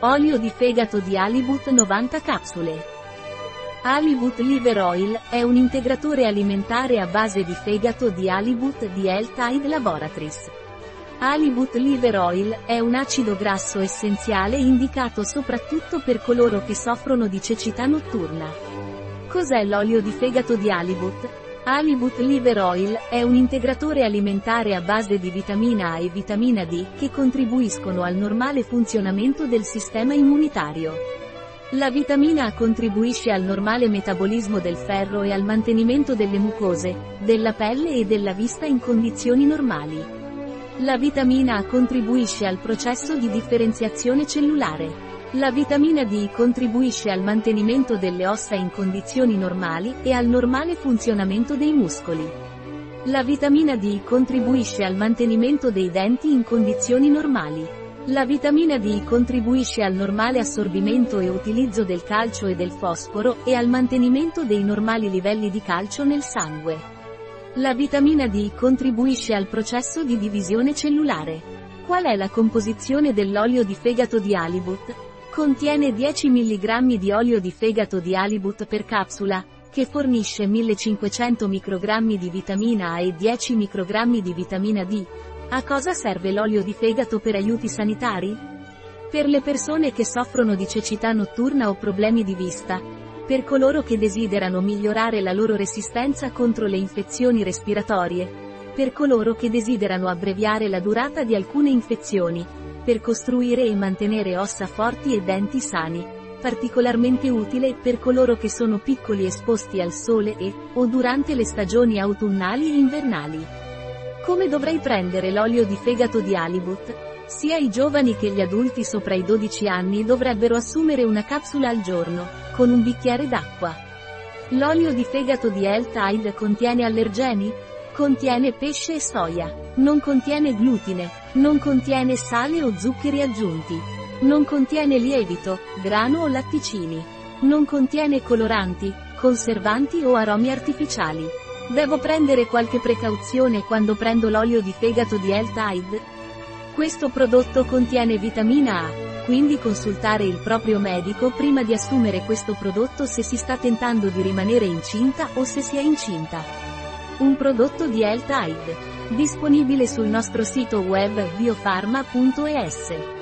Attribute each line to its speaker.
Speaker 1: Olio di fegato di Halibut 90 capsule. Halibut Liver Oil è un integratore alimentare a base di fegato di Halibut di L-Tide Laboratories. Halibut Liver Oil è un acido grasso essenziale indicato soprattutto per coloro che soffrono di cecità notturna. Cos'è l'olio di fegato di Halibut? Halibut Liver Oil è un integratore alimentare a base di vitamina A e vitamina D che contribuiscono al normale funzionamento del sistema immunitario. La vitamina A contribuisce al normale metabolismo del ferro e al mantenimento delle mucose, della pelle e della vista in condizioni normali. La vitamina A contribuisce al processo di differenziazione cellulare. La vitamina D contribuisce al mantenimento delle ossa in condizioni normali e al normale funzionamento dei muscoli. La vitamina D contribuisce al mantenimento dei denti in condizioni normali. La vitamina D contribuisce al normale assorbimento e utilizzo del calcio e del fosforo e al mantenimento dei normali livelli di calcio nel sangue. La vitamina D contribuisce al processo di divisione cellulare. Qual è la composizione dell'olio di fegato di Halibut? Contiene 10 mg di olio di fegato di halibut per capsula, che fornisce 1500 microgrammi di vitamina A e 10 microgrammi di vitamina D. A cosa serve l'olio di fegato per aiuti sanitari? Per le persone che soffrono di cecità notturna o problemi di vista. Per coloro che desiderano migliorare la loro resistenza contro le infezioni respiratorie. Per coloro che desiderano abbreviare la durata di alcune infezioni per costruire e mantenere ossa forti e denti sani. Particolarmente utile per coloro che sono piccoli esposti al sole e, o durante le stagioni autunnali e invernali. Come dovrei prendere l'olio di fegato di halibut? Sia i giovani che gli adulti sopra i 12 anni dovrebbero assumere una capsula al giorno, con un bicchiere d'acqua. L'olio di fegato di L-Tide contiene allergeni? Contiene pesce e soia. Non contiene glutine. Non contiene sale o zuccheri aggiunti. Non contiene lievito, grano o latticini. Non contiene coloranti, conservanti o aromi artificiali. Devo prendere qualche precauzione quando prendo l'olio di fegato di L-Tide? Questo prodotto contiene vitamina A, quindi consultare il proprio medico prima di assumere questo prodotto se si sta tentando di rimanere incinta o se si è incinta. Un prodotto di L-Tide. Disponibile sul nostro sito web biofarma.es.